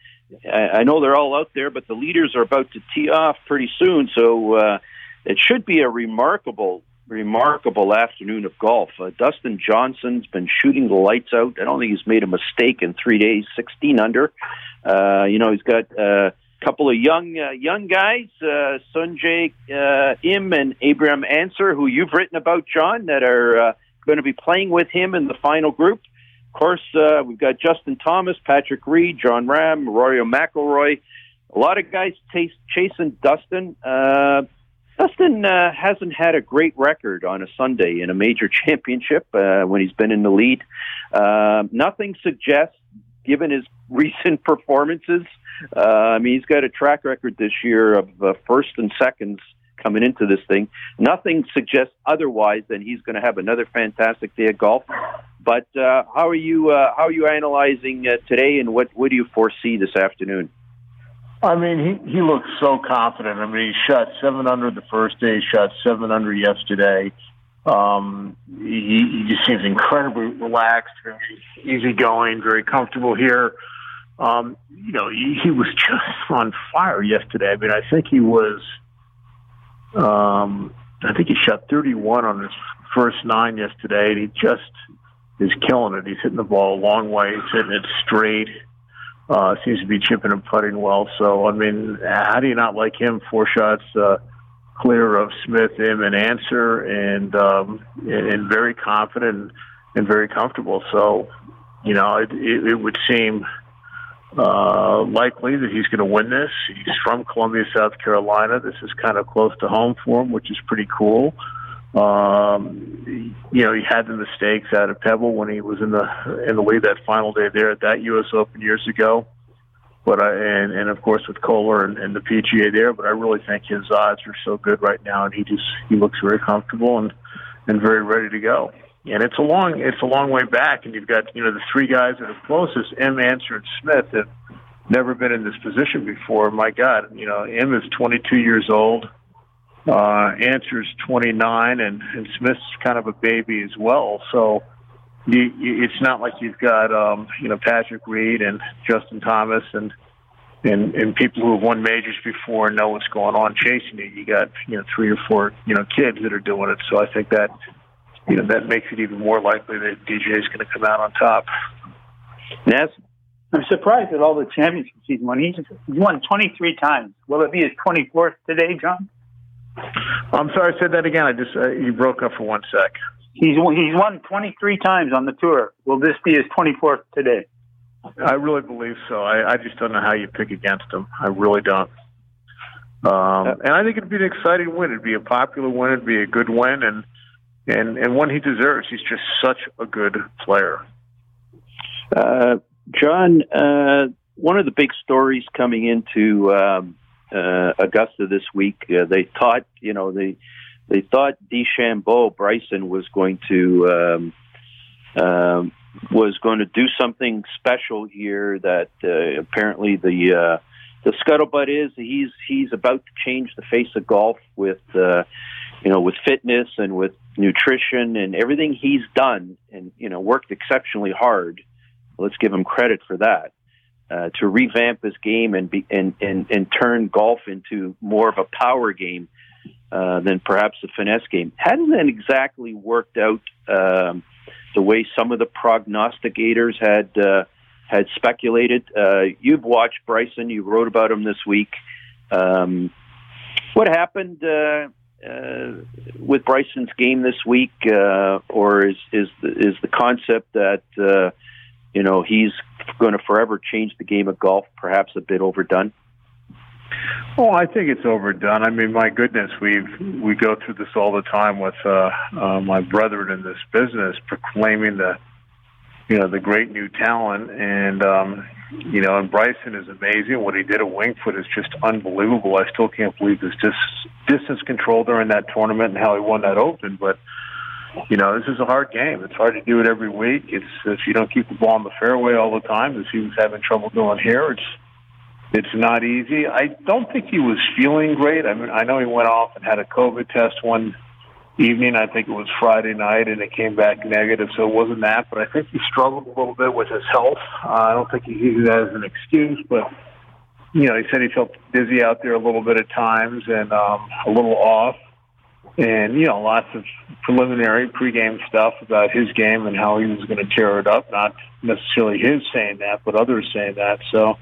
I, I know they're all out there, but the leaders are about to tee off pretty soon. So uh, it should be a remarkable remarkable afternoon of golf. Uh, Dustin Johnson's been shooting the lights out. I don't think he's made a mistake in three days. Sixteen under. Uh, you know, he's got a uh, couple of young uh, young guys, uh, Sungjae uh, Im and Abraham Ancer, who you've written about, John, that are uh, going to be playing with him in the final group. Of course, uh, we've got Justin Thomas, Patrick Reed, Jon Rahm, Rory McIlroy. A lot of guys chasing Dustin. Uh, Dustin uh, hasn't had a great record on a Sunday in a major championship uh, when he's been in the lead. Uh, nothing suggests, given his recent performances, uh, I mean, he's got a track record this year of uh, first and seconds coming into this thing. Nothing suggests otherwise than he's going to have another fantastic day of golf. But uh, how are you? Uh, how are you analyzing uh, today, and what what do you foresee this afternoon? I mean, he he looks so confident. I mean, he shot seven under the first day, shot seven under yesterday. Um, he, he just seems incredibly relaxed, very easygoing, very comfortable here. Um, you know, he, he was just on fire yesterday. I mean, I think he was. Um, I think he shot 31 on his first nine yesterday, and he just is killing it. He's hitting the ball a long way. He's hitting it straight. Uh, seems to be chipping and putting well. So, I mean, how do you not like him? Four shots uh, clear of Smith, him, and Ancer, and um, and, very confident and, very comfortable. So, you know, it, it, it would seem uh, likely that he's going to win this. He's from Columbia, South Carolina. This is kind of close to home for him, which is pretty cool. Um, you know, he had the mistakes out of Pebble when he was in the in the lead that final day there at that U.S. Open years ago. But I and and of course with Kohler and, and the PGA there. But I really think his odds are so good right now, and he just he looks very comfortable and and very ready to go. And it's a long it's a long way back, and you've got you know the three guys that are closest, Im, Ancer, and Smith, have never been in this position before. My God, you know, Im is 22 years old uh, Ancer's 29, and, and Smith's kind of a baby as well. So you, you, it's not like you've got um, you know Patrick Reed and Justin Thomas and and and people who have won majors before know what's going on chasing you. You got you know three or four you know kids that are doing it. So I think that you know that makes it even more likely that DJ is going to come out on top. Yes. I'm surprised at all the championships he's won. He's won 23 times. Will it be his 24th today, John? I'm sorry, I said that again. I just uh, you broke up for one sec. He's he's won 23 times on the tour. Will this be his 24th today? I really believe so. I, I just don't know how you pick against him. I really don't. Um, and I think it'd be an exciting win. It'd be a popular win. It'd be a good win, and and and one he deserves. He's just such a good player. Uh, John, uh, one of the big stories coming into um, uh, Augusta this week. Uh, they thought, you know, they they thought DeChambeau Bryson was going to um, um, was going to do something special here. That uh, apparently the uh, the scuttlebutt is he's he's about to change the face of golf with uh, you know with fitness and with nutrition and everything he's done and you know worked exceptionally hard. Let's give him credit for that uh, to revamp his game and, be, and and and turn golf into more of a power game uh, than perhaps a finesse game. Hasn't that exactly worked out um, the way some of the prognosticators had uh, had speculated. Uh, you've watched Bryson. You wrote about him this week. Um, what happened uh, uh, with Bryson's game this week, or is is the, is the concept that you know he's going to forever change the game of golf, perhaps a bit overdone? Oh, I think it's overdone. I mean, my goodness, we've we go through this all the time with uh, uh, my brethren in this business, proclaiming the, you know, the great new talent, and um, you know, and Bryson is amazing. What he did at Winged Foot is just unbelievable. I still can't believe his dis- distance control during that tournament and how he won that Open. But you know, this is a hard game. It's hard to do it every week. It's if you don't keep the ball in the fairway all the time, as he was having trouble doing here. It's it's not easy. I don't think he was feeling great. I mean, I know he went off and had a COVID test one evening. I think it was Friday night, and it came back negative, so it wasn't that. But I think he struggled a little bit with his health. Uh, I don't think he used that as an excuse, but you know, he said he felt dizzy out there a little bit at times and um, a little off. And you know, lots of preliminary pregame stuff about his game and how he was going to tear it up. Not necessarily his saying that, but others saying that. So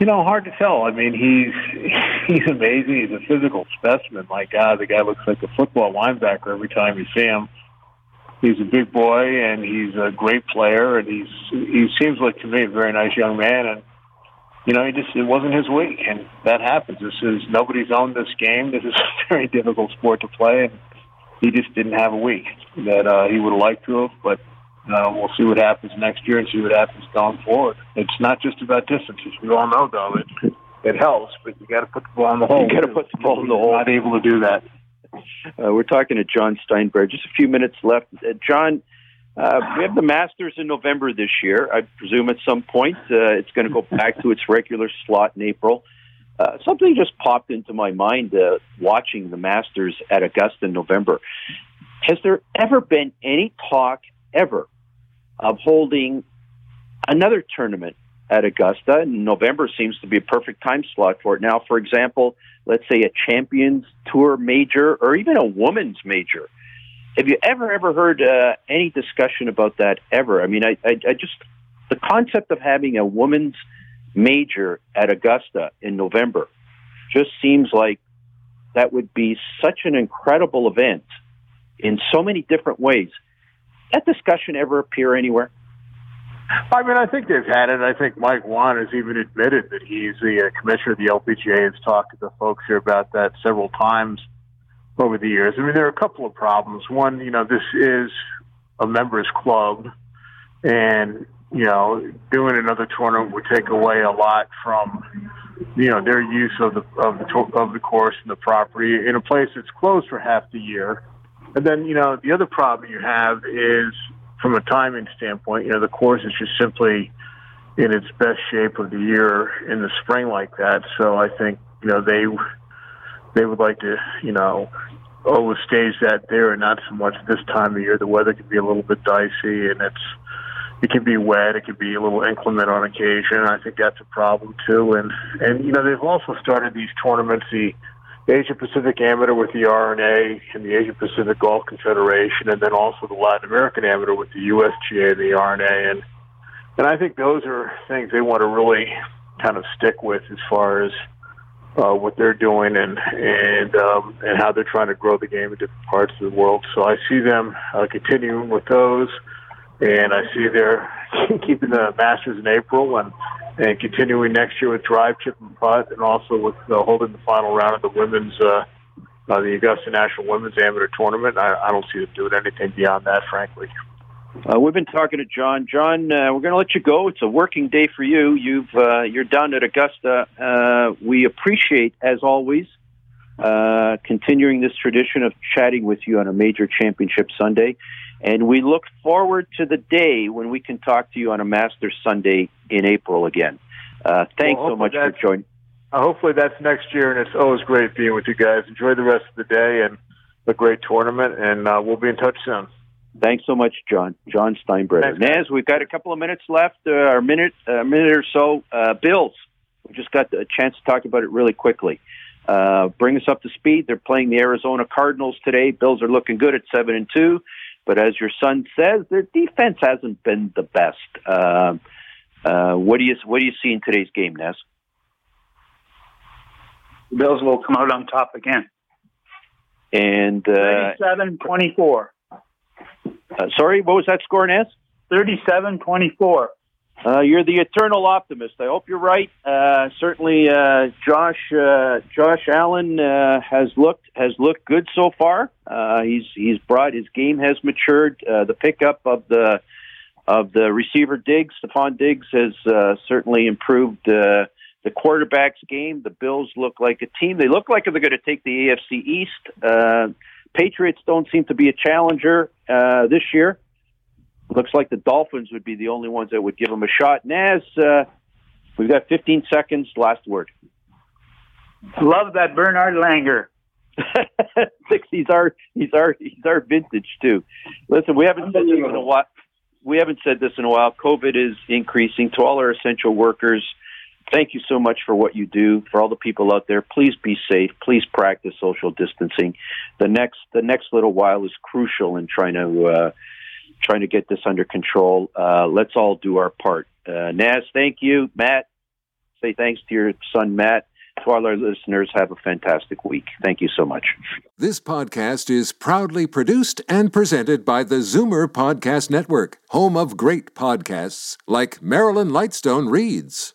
you know, hard to tell. I mean, he's he's amazing. He's a physical specimen. My God, the guy looks like a football linebacker every time you see him. He's a big boy, and he's a great player, and he's he seems like to me a very nice young man. And you know, he just it wasn't his week, and that happens. This is nobody's owned this game. This is a very difficult sport to play, and he just didn't have a week that uh, he would have liked to have, but uh, we'll see what happens next year and see what happens going forward. It's not just about distance, as we all know, though. It it helps, but you got to put the ball in the hole. You got to put the ball in the hole. Not able to do that. Uh, we're talking to John Steinberg. Just a few minutes left. Uh, John, uh, we have the Masters in November this year. I presume at some point uh, it's going to go back to its regular slot in April. Uh, something just popped into my mind uh, watching the Masters at Augusta in November. Has there ever been any talk ever of holding another tournament at Augusta. November seems to be a perfect time slot for it. Now, for example, let's say a Champions Tour major or even a women's major. Have you ever ever heard uh, any discussion about that ever? I mean, I, I, I just the concept of having a women's major at Augusta in November just seems like that would be such an incredible event in so many different ways that discussion ever appear anywhere? I mean, I think they've had it. I think Mike Whan has even admitted that he's the uh, commissioner of the LPGA. Has talked to the folks here about that several times over the years. I mean, there are a couple of problems. One, you know, this is a members club, and you know, doing another tournament would take away a lot from you know their use of the of the of the course and the property in a place that's closed for half the year and then, you know, the other problem you have is from a timing standpoint, you know, the course is just simply in its best shape of the year in the spring like that. So I think, you know, they they would like to, you know, always stage that there and not so much this time of year. The weather can be a little bit dicey and it's it can be wet, it can be a little inclement on occasion. I think that's a problem too. And and you know, they've also started these tournaments, the Asia Pacific Amateur with the R&A the Asia Pacific Golf Confederation, and then also the Latin American Amateur with the USGA and the R&A, and and I think those are things they want to really kind of stick with as far as uh, what they're doing and and um, and how they're trying to grow the game in different parts of the world. So I see them uh, continuing with those, and I see they're keeping the Masters in April and and continuing next year with drive, chip, and putt, and also with uh, holding the final round of the women's, uh, uh, the Augusta National Women's Amateur Tournament. I, I don't see them doing anything beyond that, frankly. Uh, we've been talking to John. John, uh, we're going to let you go. It's a working day for you. You've uh, you're down at Augusta. Uh, we appreciate, as always, uh, continuing this tradition of chatting with you on a major championship Sunday. And we look forward to the day when we can talk to you on a Masters Sunday in April again. Uh, thanks well, so much for joining. Uh, hopefully that's next year, and it's always great being with you guys. Enjoy the rest of the day and a great tournament, and uh, we'll be in touch soon. Thanks so much, John. John Steinbrenner. Naz, we've got a couple of minutes left, uh, or a minute, a minute or so. Uh, Bills, we just got a chance to talk about it really quickly. Uh, bring us up to speed. They're playing the Arizona Cardinals today. Bills are looking good at seven and two. But as your son says, their defense hasn't been the best. Uh, uh, what do you what do you see in today's game, Ness? Bills will come out on top again. And uh, 37-24. Uh, sorry, what was that score, Ness? 37-24. Uh, you're the eternal optimist. I hope you're right. Uh, certainly, uh, Josh uh, Josh Allen uh, has looked has looked good so far. Uh, he's he's brought his game has matured. the pickup of the of the receiver Diggs, Stefon Diggs, has certainly improved the quarterback's game. The Bills look like a team. They look like they're going to take the AFC East. Patriots don't seem to be a challenger this year looks like the Dolphins would be the only ones that would give him a shot. Naz, uh, we've got 15 seconds. Last word. Love that Bernhard Langer. he's our he's our he's our vintage too. Listen, we haven't said this in a while. We haven't said this in a while. COVID is increasing. To all our essential workers, thank you so much for what you do. For all the people out there, please be safe. Please practice social distancing. The next the next little while is crucial in trying to. Uh, trying to get this under control. Uh, let's all do our part. Uh, Naz, thank you. Matt, say thanks to your son, Matt. To all our listeners, have a fantastic week. Thank you so much. This podcast is proudly produced and presented by the Zoomer Podcast Network, home of great podcasts like Marilyn Lightstone Reads,